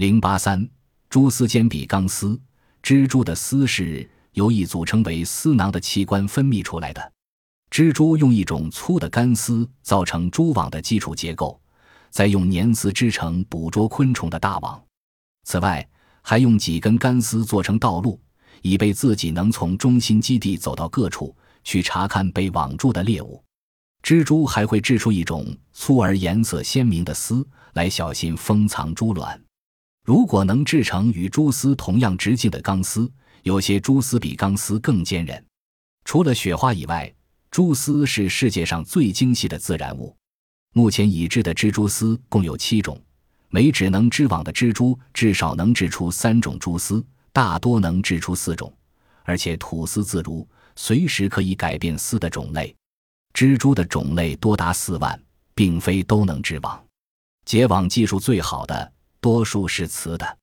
零八三，蛛丝间比钢丝，蜘蛛的丝是由一组成为丝囊的器官分泌出来的。蜘蛛用一种粗的干丝造成蛛网的基础结构，再用粘丝织成捕捉昆虫的大网。此外，还用几根干丝做成道路，以备自己能从中心基地走到各处去查看被网住的猎物。蜘蛛还会织出一种粗而颜色鲜明的丝来小心封藏蛛卵。如果能制成与蛛丝同样直径的钢丝，有些蛛丝比钢丝更坚韧。除了雪花以外，蛛丝是世界上最精细的自然物。目前已知的蜘蛛丝共有七种，每只能织网的蜘蛛至少能织出三种蛛丝，大多能织出四种，而且吐丝自如，随时可以改变丝的种类。蜘蛛的种类多达四万，并非都能织网。结网技术最好的，多数是雌的。